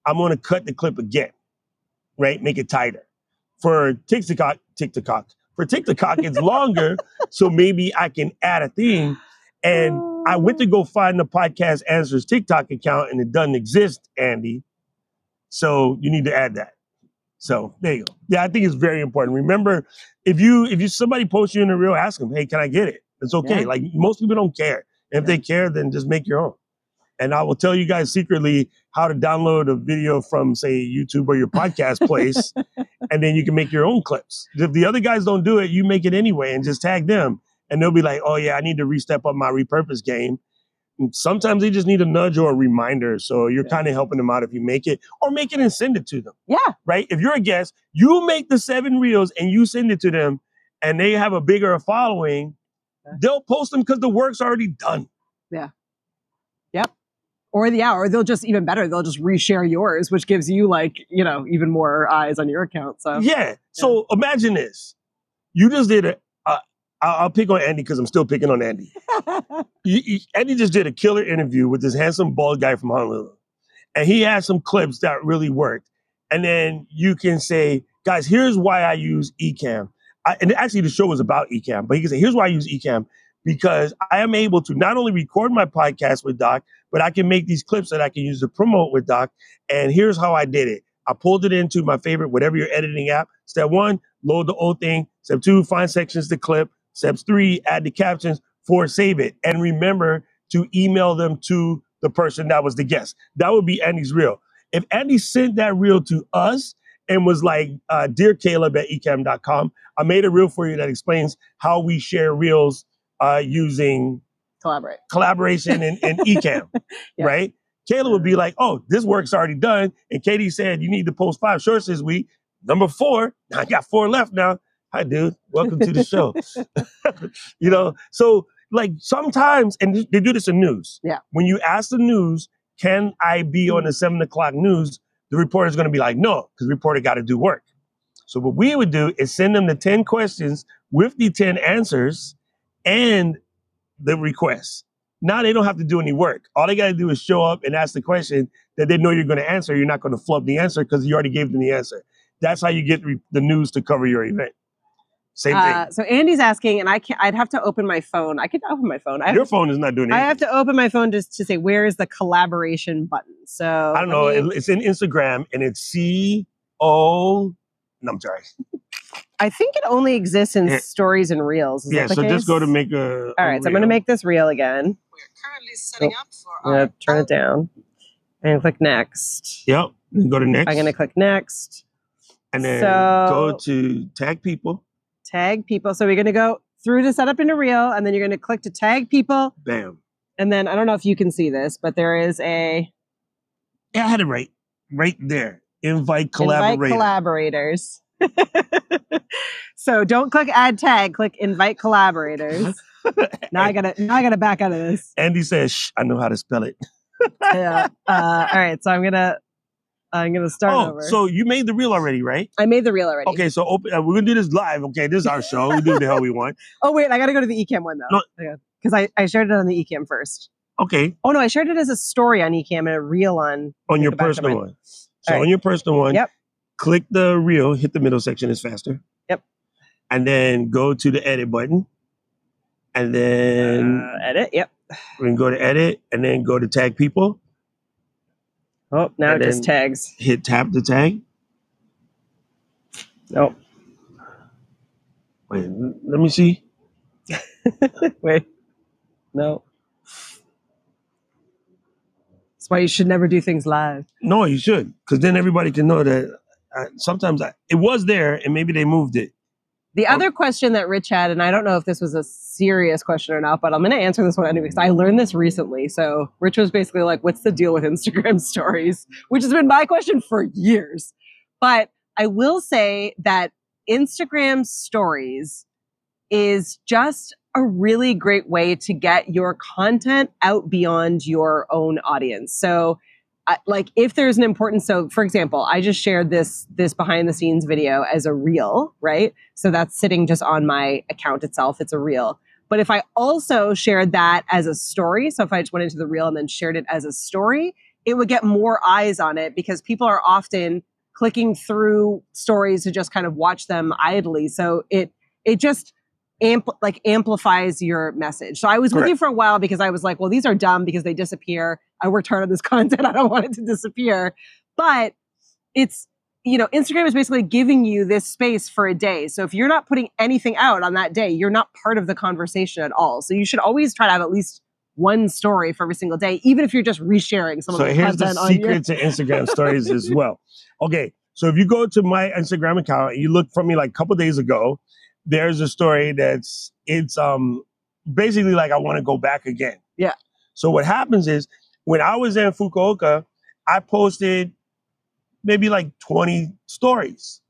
I'm going to cut the clip again, right? Make it tighter. For TikTok, TikTok, for TikTok, it's longer, so maybe I can add a thing. And I went to go oh. find the podcast answers TikTok account, and it doesn't exist, Andy. So you need to add that. So there you go. Yeah, I think it's very important. Remember, if you if you somebody posts you in a reel, ask them, hey, can I get it? It's okay. Yeah. Like most people don't care. If they care, then just make your own. And I will tell you guys secretly how to download a video from, say, YouTube or your podcast place, and then you can make your own clips. If the other guys don't do it, you make it anyway and just tag them. And they'll be like, oh, yeah, I need to re-step up my repurpose game. Sometimes they just need a nudge or a reminder. So you're Yeah. kind of helping them out if you make it or make it and send it to them, Yeah. right? If you're a guest, you make the seven reels and you send it to them and they have a bigger following, Yeah. they'll post them because the work's already done. Yeah. Yep. Or the yeah, or they'll just even better, they'll just reshare yours, which gives you like, you know, even more eyes on your account. So Yeah. So imagine this. You just did a. I'll, I'll pick on Andy because I'm still picking on Andy. You- you- Andy just did a killer interview with this handsome bald guy from Honolulu, and he had some clips that really worked. And then you can say, guys, here's why I use Ecamm. I, and actually, the show was about Ecamm, but he can say, here's why I use Ecamm because I am able to not only record my podcast with Doc, but I can make these clips that I can use to promote with Doc. And here's how I did it. I pulled it into my favorite, whatever your editing app. Step one, load the old thing. Step two, find sections to clip. Steps three, add the captions. Four, save it. And remember to email them to the person that was the guest. That would be Andy's reel. If Andy sent that reel to us and was like, uh, Dear Caleb at ecamm.com, I made a reel for you that explains how we share reels uh, using collaborate. collaboration and, and Ecamm, Yeah. right? Caleb would be like, oh, this work's already done. And Katie said, you need to post five shorts this week. Number four, I got four left now. Hi, dude. Welcome to the show. you know, so like sometimes, and they do this in news. Yeah. When you ask the news, can I be mm-hmm. on the seven o'clock news? The reporter's going to be like, no, because reporter got to do work. So what we would do is send them the 10 questions with the 10 answers and the request. Now they don't have to do any work. All they got to do is show up and ask the question that they know you're going to answer. You're not going to flub the answer because you already gave them the answer. That's how you get re- the news to cover your event. Same Uh, so Andy's asking, and I can't. I'd have to open my phone. I could open my phone. I Your phone is not doing it. I have to open my phone just to say where is the collaboration button. So I don't know. me- it- It's in Instagram and it's C O. No, I'm sorry. I think it only exists in Yeah. stories and reels. Is yeah. that the So just go to make a. All right, so I'm going to make this reel again. We're currently setting up for our going to turn it down and click next. Yep. Then go to next. I'm going to click next. and then so- go to tag people. Tag people. So we're going to go through to set up in a reel, and then you're going to click to tag people. Bam. And then I don't know if you can see this, but there is a Yeah, I had it right, right there. Invite invite collaborators. so don't click add tag, click invite collaborators. now I gotta now I gotta back out of this. Andy says, Shh, I know how to spell it. Yeah. Uh, all right, so I'm gonna I'm gonna start oh, over. so you made the reel already, right? I made the reel already. Okay, so open, uh, we're gonna do this live. Okay, this is our show. We do the hell we want. Oh wait, I gotta go to the Ecamm one though. No. Because I, I shared it on the Ecamm first. Okay, Oh no, I shared it as a story on Ecamm and a reel on. on your go back to personal one. So right. on your personal one, Yep. click the reel, hit the middle section, it's faster. Yep. And then go to the edit button. And then uh, edit. Yep. we can go to edit and then go to tag people. Oh, now And it just tags. Hit tap the tag. Nope. Wait, let me see. Wait. No. That's why you should never do things live. No, you should, because then everybody can know that. Uh, sometimes I, it was there, and maybe they moved it. The Oh. other question that Rich had, and I don't know if this was a serious question or not, but I'm going to answer this one anyway because I learned this recently. So Rich was basically like, "What's the deal with Instagram stories?" Which has been my question for years. But I will say that Instagram stories is just a really great way to get your content out beyond your own audience. So Like if there's an important so for example i just shared this this behind the scenes video as a reel right? So that's sitting just on my account itself. It's a reel. But if i also shared that as a story so if i just went into the reel and then shared it as a story it would get more eyes on it because people are often clicking through stories to just kind of watch them idly. So it it just ampl- like amplifies your message. So i was with you for a while because i was like well these are dumb because they disappear. I worked hard on this content. I don't want it to disappear. But it's you know instagram is basically giving you this space for a day. So if you're not putting anything out on that day you're not part of the conversation at all. So you should always try to have at least one story for every single day even if you're just resharing some So of the here's the content on your secret to Instagram stories as well. Okay, so if you go to my Instagram account you look for me like a couple days ago, there's a story that's it's um basically like I want to go back again. Yeah. So what happens is when I was in Fukuoka, I posted maybe like 20 stories.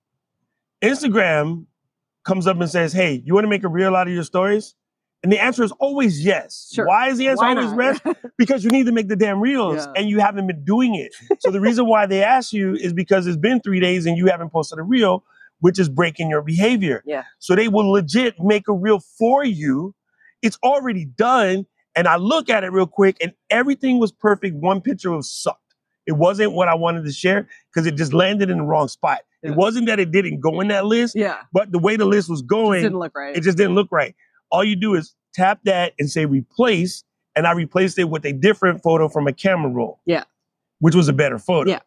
Instagram comes up and says, "Hey, you want to make a reel out of your stories?" And the answer is always yes. Sure. Why is the answer Why always yes? because you need to make the damn reels Yeah. and you haven't been doing it. So the reason why they ask you is because it's been three days and you haven't posted a reel, which is breaking your behavior. Yeah. So they will legit make a reel for you. It's already done. And I look at it real quick and everything was perfect. One picture was sucked. It wasn't what I wanted to share because it just landed in the wrong spot. Yeah. It wasn't that it didn't go in that list, yeah but the way the list was it going, didn't look right it just didn't look right. All you do is tap that and say replace, and I replaced it with a different photo from a camera roll. Yeah. Which was a better photo. Yeah.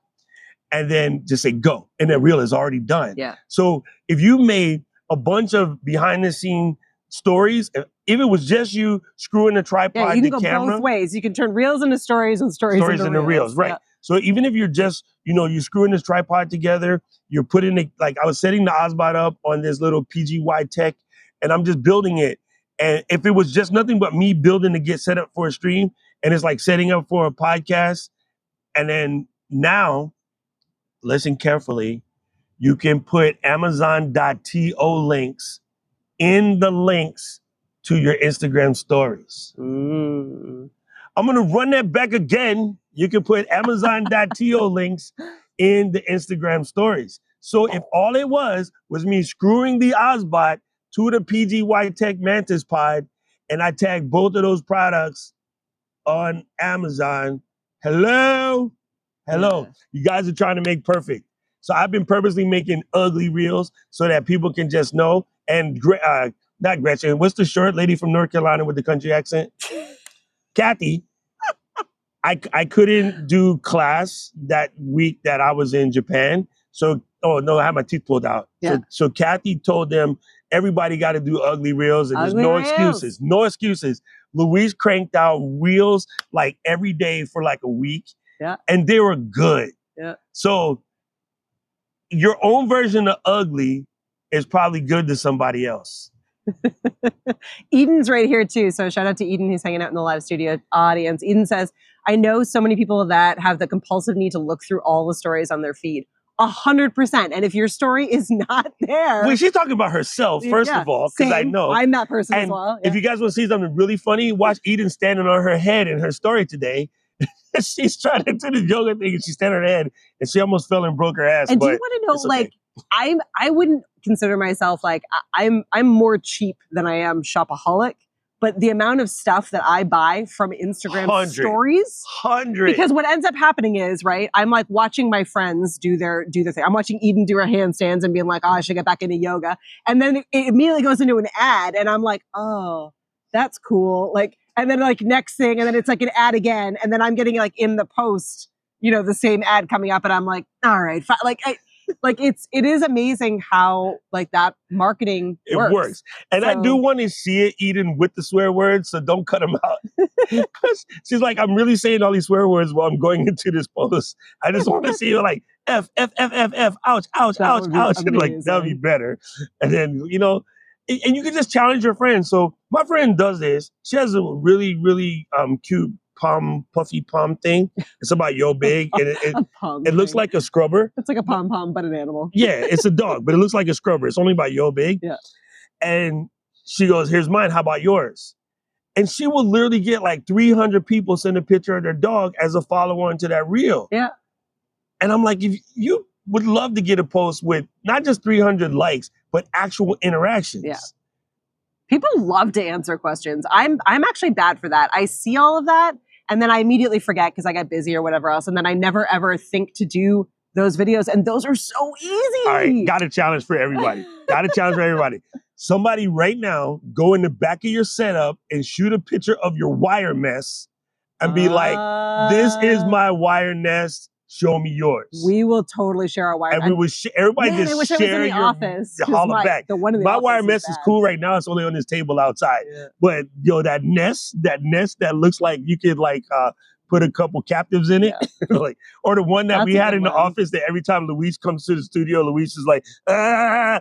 And then just say go. And the reel is already done. Yeah. So if you made a bunch of behind the scene stories, if it was just you screwing the tripod, yeah you can go camera, both ways you can turn reels into stories and stories, into stories into and the reels, right? Yeah. So even if you're just, you know, you're screwing this tripod together, you're putting it like I was setting the ObsBot up on this little PGYTECH, and I'm just building it. And if it was just nothing but me building to get set up for a stream, and it's like setting up for a podcast, and then now, listen carefully, you can put Amazon.to links in the links to your Instagram stories. Mm. I'm gonna run that back again. You can put Amazon.to links in the Instagram stories. So if all it was was me screwing the ObsBot to the PGYTECH Mantis Pod, and I tagged both of those products on Amazon, hello, hello. You guys are trying to make perfect. So I've been purposely making ugly reels so that people can just know. And Gre- uh, not Gretchen, what's the short lady from North Carolina with the country accent? Kathy, I, I couldn't do class that week that I was in Japan. So, oh no, I had my teeth pulled out. Yeah. So, so Kathy told them everybody got to do ugly reels and Ugly there's no reels. excuses. No excuses. Louise cranked out reels like every day for like a week. Yeah. And they were good. Yeah. So your own version of ugly is probably good to somebody else. Eden's right here too. So shout out to Eden who's hanging out in the live studio audience. Eden says, I know so many people that have the compulsive need to look through all the stories on their feed. A hundred percent. And if your story is not there, Well, she's talking about herself, first yeah, of all, because I know. I'm that person as And well. If you guys want to see something really funny, watch Eden standing on her head in her story today. she's trying to do the yoga thing and she's standing her head and she almost fell and broke her ass. and do you want to know, okay. like, I'm I wouldn't consider myself like I'm I'm more cheap than I am shopaholic, but the amount of stuff that I buy from Instagram Hundred. stories hundred. because what ends up happening is right i'm like watching my friends do their do their thing i'm watching eden do her handstands and being like oh i should get back into yoga and then it immediately goes into an ad and i'm like oh that's cool like and then like next thing and then it's like an ad again and then i'm getting like in the post you know the same ad coming up and i'm like all right fi-. like I, like it's it is amazing how like that marketing it works, works. And I do want to see it Eden with the swear words, so don't cut them out. 'Cause she's like, I'm really saying all these swear words while I'm going into this post. I just want to see you like F, F, F, F, F, ouch, ouch, ouch, ouch. And like, that would be better. And then, you know, and and you can just challenge your friends. So my friend does this. She has a really, really um cute palm, puffy palm thing. It's about yo big. And it, it, it looks thing. like a scrubber. it's like a pom pom but an animal Yeah, it's a dog, but it looks like a scrubber. It's only about yo big. Yeah. And she goes, Here's mine. How about yours? And she will literally get like 300 people send a picture of their dog as a follower into that reel. Yeah. And I'm like, if you would love to get a post with not just 300 likes, but actual interactions. Yeah. people love to answer questions. I'm I'm actually bad for that. I see all of that and then I immediately forget because I get busy or whatever else, and then I never ever think to do those videos, and those are so easy. All right, got a challenge for everybody. got a challenge for everybody. Somebody right now go in the back of your setup and shoot a picture of your wire mess and be like, this is Uh, my wire nest. Show me yours. We will totally share our wire. and we would sh- everybody Man, just I wish I was in share the your office. holler my, back. The one in the My wire mess is bad. cool right now. It's only on this table outside. Yeah. But yo, that nest, that nest that looks like you could like uh put a couple captives in it. like or the one that That's we had in the office that every time Luis comes to the studio, Luis is like, ah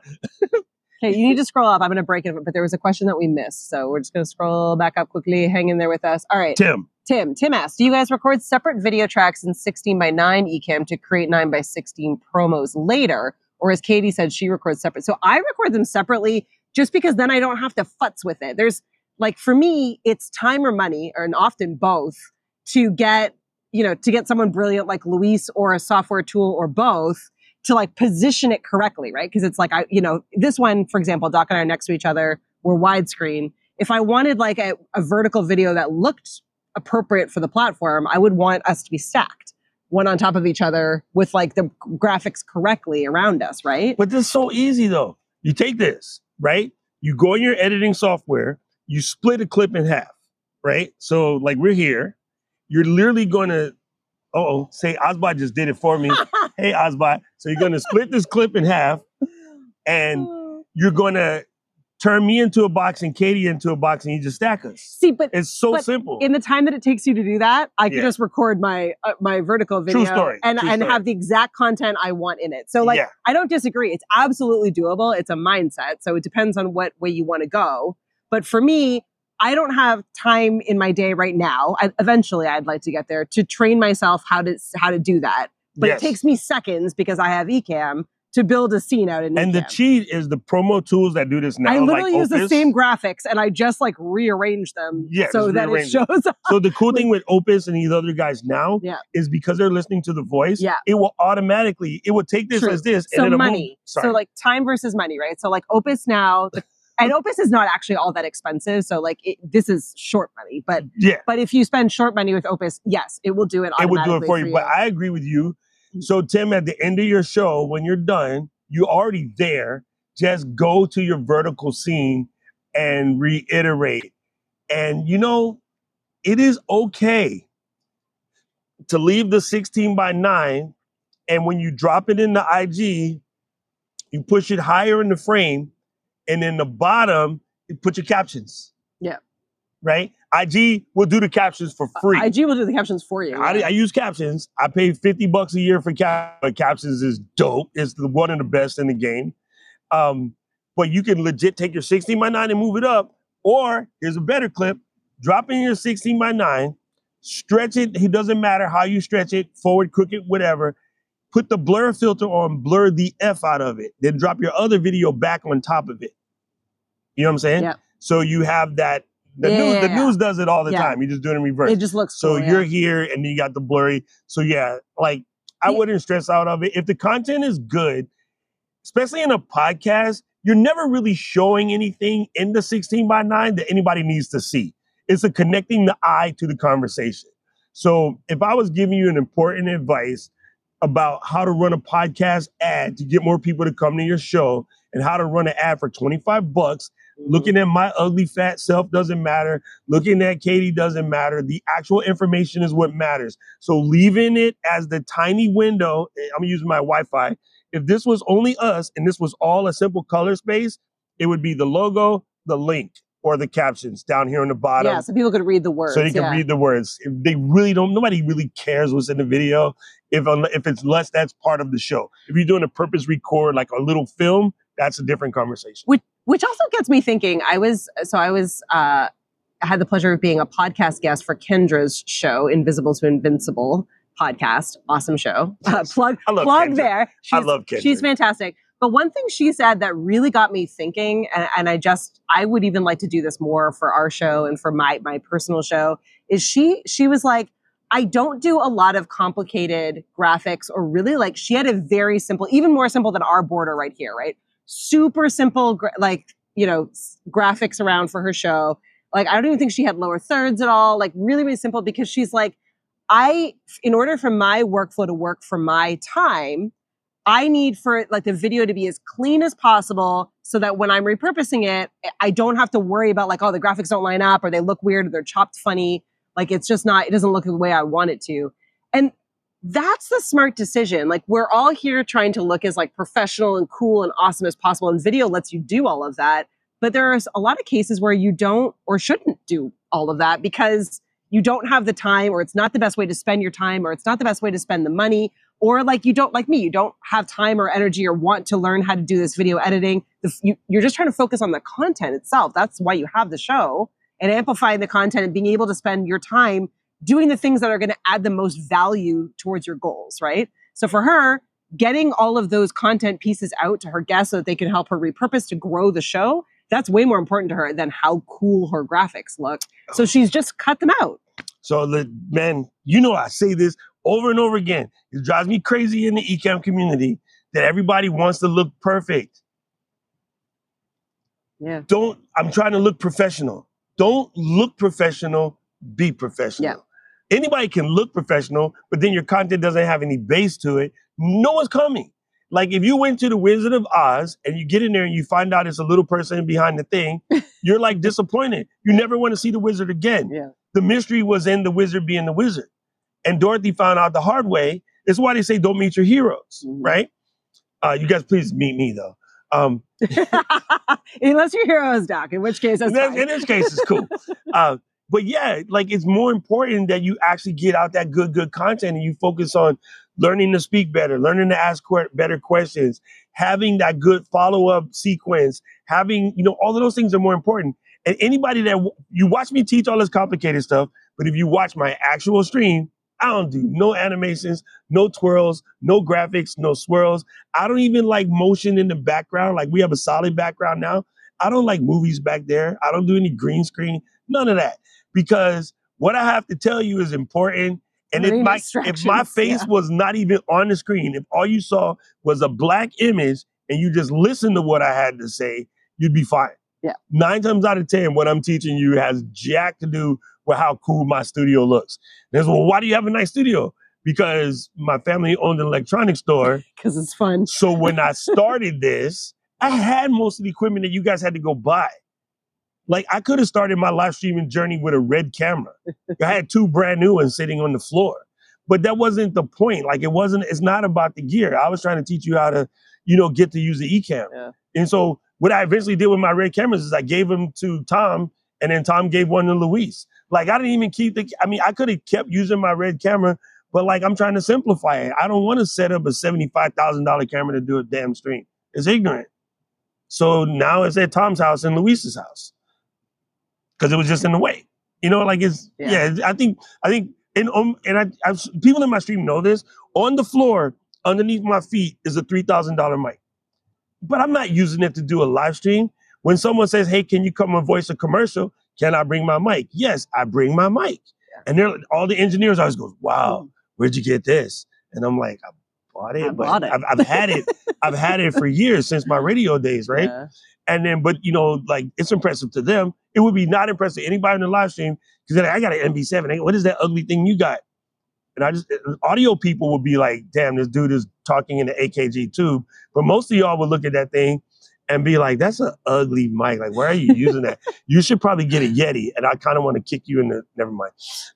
Okay, you need to scroll up. I'm going to break it, but there was a question that we missed, so we're just going to scroll back up quickly. Hang in there with us. All right. Tim. Tim, Tim asked, do you guys record separate video tracks in 16 by 9 Ecamm to create 9 by 16 promos later? Or as Katie said, she records separate. So I record them separately just because then I don't have to futz with it. There's like for me, it's time or money, or and often both, to get, you know, to get someone brilliant like Luis or a software tool or both to like position it correctly, right? Because it's like I, you know, this one, for example, Doc and I are next to each other, we're widescreen. If I wanted like a, a vertical video that looked appropriate for the platform, I would want us to be stacked one on top of each other with like the graphics correctly around us, right? But this is so easy though. You take this, right? You go in your editing software, you split a clip in half, right? So like we're here, you're literally gonna oh say ObsBot just did it for me. hey ObsBot. So you're gonna split this clip in half and you're gonna turn me into a box and Katie into a box and you just stack us. See, but It's so But simple. in the time that it takes you to do that, I could Yeah. just record my uh, my vertical video and true and story. have the exact content I want in it. So like yeah. I don't disagree. It's absolutely doable. It's a mindset. So it depends on what way you want to go. But for me, I don't have time in my day right now. I, eventually, I'd like to get there to train myself how to how to do that. But Yes. it takes me seconds because I have Ecamm to build a scene out in And the cheat is the promo tools that do this now. I like literally use the same graphics and I just like rearrange them Yeah, so that it shows up. So the cool thing with Opus and these other guys now Yeah. is because they're listening to the voice, Yeah. it will automatically, it will take this True. as this so and it'll money. So like time versus money, right? So like Opus now, the, and Opus is not actually all that expensive. So like it, this is short money, but yeah, but if you spend short money with Opus, yes, it will do it. it would do it automatically for you. But I agree with you. So Tim, at the end of your show, when you're done, you're already there. Just go to your vertical scene and reiterate. And you know, it is okay to leave the 16 by 9 and when you drop it in the IG, you push it higher in the frame, and in the bottom, you put your captions. Yeah. Right? IG will do the captions for free. IG will do the captions for you. I, I use captions. I pay 50 bucks a year for cap, but captions is dope. It's the one of the best in the game. Um, but you can legit take your 16 by 9 and move it up. Or here's a better clip drop in your 16 by 9, stretch it. It doesn't matter how you stretch it, forward, crooked, whatever. Put the blur filter on, blur the F out of it. Then drop your other video back on top of it. You know what I'm saying? Yep. So you have that. The news, the Yeah. news does it all the Yeah. time. You just do it in reverse. It just looks So cool, you're here and then you got the blurry. So yeah, like I Yeah. wouldn't stress out of it. If the content is good, especially in a podcast, you're never really showing anything in the 16 by 9 that anybody needs to see. It's a connecting the eye to the conversation. So if I was giving you an important advice about how to run a podcast ad to get more people to come to your show and how to run an ad for 25 bucks Looking at my ugly fat self doesn't matter. Looking at Katie doesn't matter. The actual information is what matters. So leaving it as the tiny window, eh, I'm using my Wi-Fi. If this was only us and this was all a simple color space, it would be the logo, the link, or the captions down here on the bottom. yeah, so people could read the words. So they can yeah. read the words. If they really don't, nobody really cares what's in the video. If if it's less, that's part of the show. If you're doing a purpose record, like a little film, that's a different conversation. which which also gets me thinking i was so i was uh I had the pleasure of being a podcast guest for kendra's show invisible to invincible podcast awesome show uh, plug I love plug Kendra. there I she's, love Kendra. she's fantastic but one thing she said that really got me thinking and, and i just i would even like to do this more for our show and for my my personal show is she she was like I don't do a lot of complicated graphics or really like she had a very simple, even more simple than our border right here, right? Super simple, gra- like, you know, s- graphics around for her show. Like, I don't even think she had lower thirds at all. Like, really, really simple because she's like, I, in order for my workflow to work for my time, I need for like the video to be as clean as possible so that when I'm repurposing it, eh, I don't have to worry about like, oh, the graphics don't line up or they look weird or they're chopped funny. Like it's just not, it doesn't look the way I want it to. And that's the smart decision. Like we're all here trying to look as like professional and cool and awesome as possible. And video lets you do all of that. But there are a lot of cases where you don't or shouldn't do all of that because you don't have the time or it's not the best way to spend your time or it's not the best way to spend the money or like you don't like me you don't have time or energy or want to learn how to do this video editing you, you're just trying to focus on the content itself that's why you have the show and amplifying the content and being able to spend your time doing the things that are going to add the most value towards your goals right so for her getting all of those content pieces out to her guests so that they can help her repurpose to grow the show that's way more important to her than how cool her graphics look so oh. she's just cut them out So, the, man, you know I say this over and over again. It drives me crazy in the Ecamm community that everybody wants to look perfect. yeah Don't. I'm trying to look professional. Don't look professional. Be professional. Yeah. Anybody can look professional, but then your content doesn't have any base to it. No one's coming. Like if you went to the Wizard of Oz and you get in there and you find out it's a little person behind the thing, you're like disappointed. You never want to see the wizard again. Yeah. The mystery was in the wizard being the wizard. And Dorothy found out the hard way. It's why they say don't meet your heroes, Mhm. right? Uh, you guys please meet me though. Um, Unless your hero is Doc, in which case that's in, in this case, it's cool. uh, but yeah, like it's more important that you actually get out that good, good content and you focus on learning to speak better, learning to ask que- better questions, having that good follow up sequence, having, you know, all of those things are more important. And anybody that w- you watch me teach all this complicated stuff, but if you watch my actual stream, I don't do no animations, no twirls, no graphics, no swirls. I don't even like motion in the background. Like we have a solid background now. I don't like movies back there. I don't do any green screen, none of that. Because what I have to tell you is important. And if my if my distractions, face yeah. was not even on the screen, if all you saw was a black image and you just listened to what I had to say, you'd be fine. Yeah. Nine times out of ten, what I'm teaching you has jack to do with how cool my studio looks. There's well, why do you have a nice studio? Because my family owned an electronics store. because it's fun. So when I started this, I had most of the equipment that you guys had to go buy. Like I could have started my live streaming journey with a red camera. I had two brand new ones sitting on the floor. But that wasn't the point. Like it wasn't, it's not about the gear. I was trying to teach you how to, you know, get to use the Ecamm. Yeah. And so what I eventually did with my red cameras is I gave them to Tom and then Tom gave one to Luis. Like I didn't even keep the I mean, I could have kept using my red camera, but like I'm trying to simplify it. I don't want to set up a $75,000 camera to do a damn stream. It's ignorant. So now it's at Tom's house and Luis's house because it was just in the way. You know, like it's yeah. Yeah. I think I think and um and I I've, people in my stream know this. On the floor underneath my feet is a three thousand dollar mic, but I'm not using it to do a live stream. When someone says, "Hey, can you come and voice a commercial?" Can I bring my mic? Yes, I bring my mic. And they're all the engineers always goes, "Wow, where'd you get this?" And I'm like, "I bought it. I but bought it." I've, I've had it. I've had it for years since my radio days, right? Yeah. And then, but you know, like it's impressive to them. It would be not impressive to anybody in the live stream because like, I got an MB7. What is that ugly thing you got? And I just uh, audio people would be like, "Damn, this dude is talking in the AKG tube." But most of y'all would look at that thing and be like, "That's an ugly mic. Like, why are you using that? you should probably get a Yeti." And I kind of want to kick you in the. Never mind.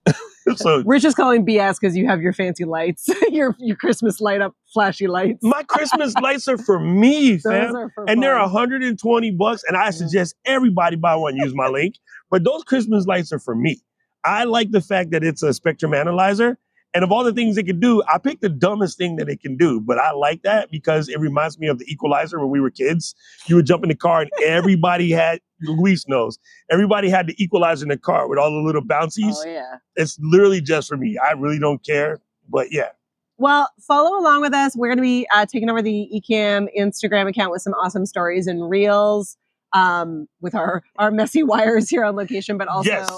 so We're just calling BS because you have your fancy lights, your your Christmas light up flashy lights. my Christmas lights are for me, fam. for and they're 120 bucks and i suggest everybody buy one use my link but those christmas lights are for me i like the fact that it's a spectrum analyzer and of all the things it could do i picked the dumbest thing that it can do but i like that because it reminds me of the equalizer when we were kids you would jump in the car and everybody had luis knows everybody had the equalizer in the car with all the little bouncies Oh yeah. it's literally just for me i really don't care but yeah Well, follow along with us. We're going to be uh, taking over the Ecamm Instagram account with some awesome stories and reels um, with our our messy wires here on location, but also Yes.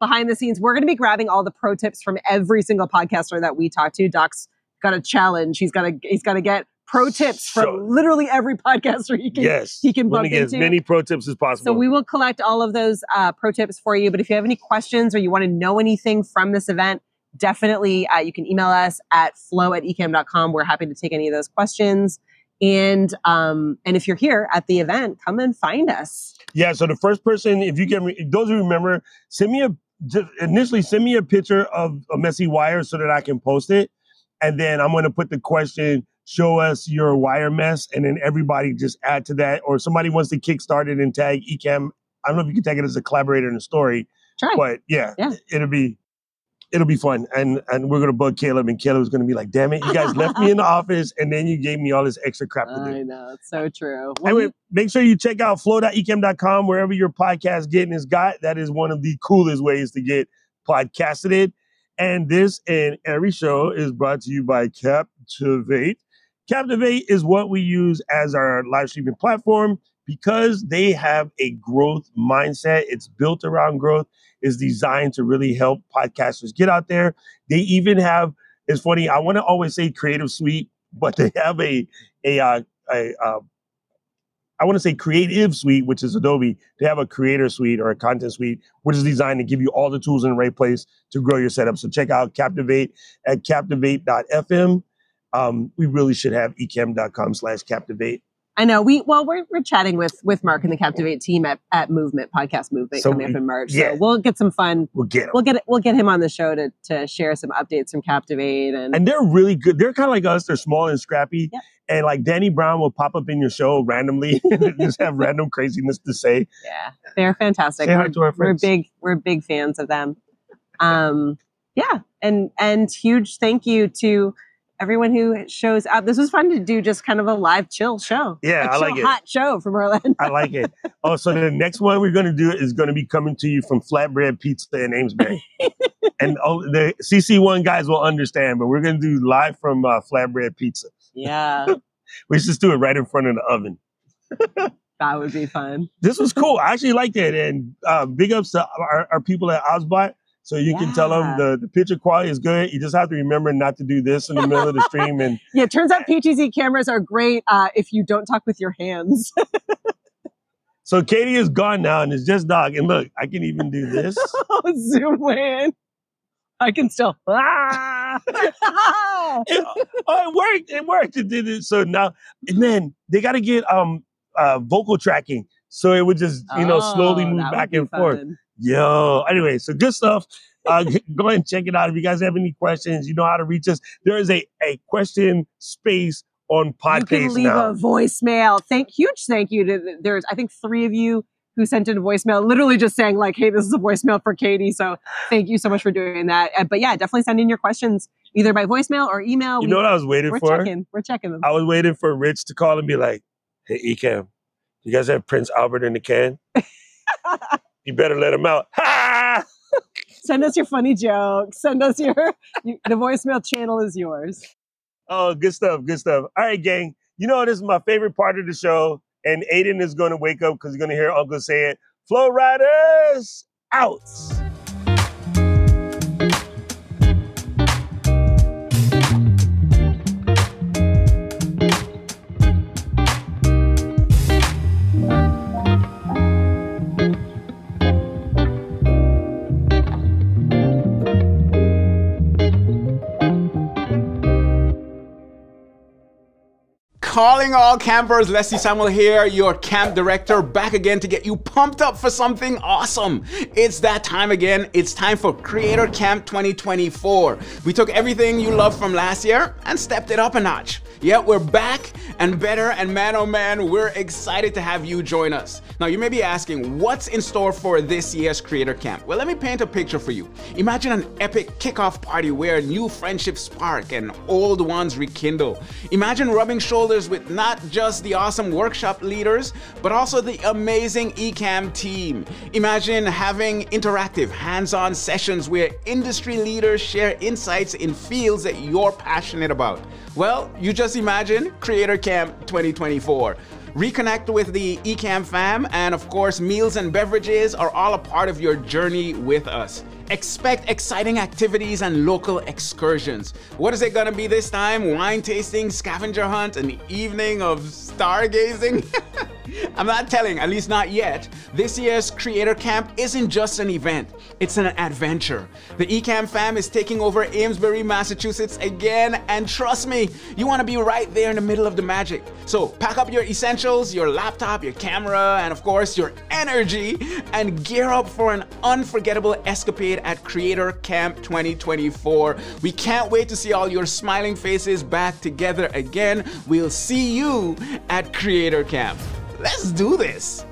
Behind the scenes. We're going to be grabbing all the pro tips from every single podcaster that we talk to. Doc's got a challenge. He's got to he's got to get pro tips from Sure. literally every podcaster he can yes he can bump get as many pro tips as possible So we will collect all of those uh, pro tips for you. But if you have any questions or you want to know anything from this event, definitely uh, you can email us at flow at ecamm.com. We're happy to take any of those questions. And um, and if you're here at the event, come and find us. Yeah, so the first person, if you can, re- those who remember, send me a just initially send me a picture of a messy wire so that I can post it, and then I'm going to put the question: Show us your wire mess, and then everybody just add to that, or somebody wants to kickstart it and tag Ecamm. I don't know if you can tag it as a collaborator in the story, Try. but yeah, Yeah. it'll be it'll be fun, and and we're gonna bug Caleb, and Caleb's gonna be like, "Damn it, you guys left me in the office, and then you gave me all this extra crap to do." I know it's so true. Well, Anyway, make sure you check out flow.ecamm.com wherever your podcast getting is got. That is one of the coolest ways to get podcasted. And this and every show is brought to you by Captivate. Captivate is what we use as our live streaming platform because they have a growth mindset. It's built around growth, is designed to really help podcasters get out there. They even have, it's funny, I want to always say creative suite, but they have a a uh, a, I want to say creative suite, which is Adobe. They have a creator suite or a content suite, which is designed to give you all the tools in the right place to grow your setup. So check out Captivate at captivate.fm. Um, we really should have ecamm.com slash captivate. I know we well we're, we're chatting with with Mark and the Captivate team at, at Movement Podcast Movement So coming we- up in March. yeah. So we'll get some fun. We'll get them. We'll get we'll get him on the show to to share some updates from Captivate and And they're really good. They're kind of like us. They're small and scrappy. Yep. And like Danny Brown will pop up in your show randomly and just have random craziness to say. Yeah, they're fantastic. Say hi to our friends. we're big we're big fans of them. Um, yeah, and and huge thank you to everyone who shows up. This was fun to do, just kind of a live chill show. Yeah, A I chill, like it. Hot show from Orlando. I like it. Oh, so the next one we're going to do is going to be coming to you from Flatbread Pizza in Amesbury. and oh, the CC1 guys will understand, but we're going to do live from uh, Flatbread Pizza. Yeah, We should just do it right in front of the oven. that would be fun. This was cool. I actually liked it. And uh, big ups to our, our people at ObsBot. So you can tell them the, the picture quality is good. You just have to remember not to do this in the middle of the stream. And Yeah, it turns out PTZ cameras are great uh, if you don't talk with your hands. so Katie is gone now and it's just Doc. And look, I can even do this. Zoom in. I can still. Ah! it, oh, it worked. It worked. It did it. So now, and then they got to get um uh vocal tracking, so it would just you know slowly Oh, move back and forth. Yo, anyway, so good stuff. Uh, go ahead and check it out. If you guys have any questions, you know how to reach us. There is a a question space on podcast. you can leave now. a voicemail. Thank huge thank you to the- there's I think three of you who sent in a voicemail, literally just saying like, "Hey, this is a voicemail for Katie." So thank you so much for doing that. Uh, but yeah, definitely send in your questions either by voicemail or email. you We- know what I was waiting we're for? checking. We're checking them. I was waiting for Rich to call and be like, "Hey, Ecamm, You guys have Prince Albert in the can? you better let him out. Ha! Send us your funny jokes. Send us your, you, the voicemail channel is yours. Oh, good stuff, good stuff. All right, gang. You know, this is my favorite part of the show, and Aiden is going to wake up because he's going to hear Uncle say it. Flow Riders out. Calling all campers, Leslie Samuel here, your camp director, back again to get you pumped up for something awesome. It's that time again. It's time for Creator Camp 2024. We took everything you loved from last year and stepped it up a notch. Yeah, we're back and better, and man oh man, we're excited to have you join us. Now, you may be asking, what's in store for this year's Creator Camp? Well, let me paint a picture for you. Imagine an epic kickoff party where new friendships spark and old ones rekindle. Imagine rubbing shoulders with not just the awesome workshop leaders, but also the amazing Ecamm team. Imagine having interactive, hands on sessions where industry leaders share insights in fields that you're passionate about. Well, you just imagine Creator Camp 2024. Reconnect with the Ecamm fam, and of course, meals and beverages are all a part of your journey with us. Expect exciting activities and local excursions. What is it gonna be this time? Wine tasting, scavenger hunt, an evening of stargazing? I'm not telling, at least not yet. This year's Creator Camp isn't just an event, it's an adventure. The Ecamm fam is taking over Amesbury, Massachusetts again, and trust me, you want to be right there in the middle of the magic. So pack up your essentials, your laptop, your camera, and of course your energy, and gear up for an unforgettable escapade at Creator Camp 2024. We can't wait to see all your smiling faces back together again. We'll see you at Creator Camp. Let's do this.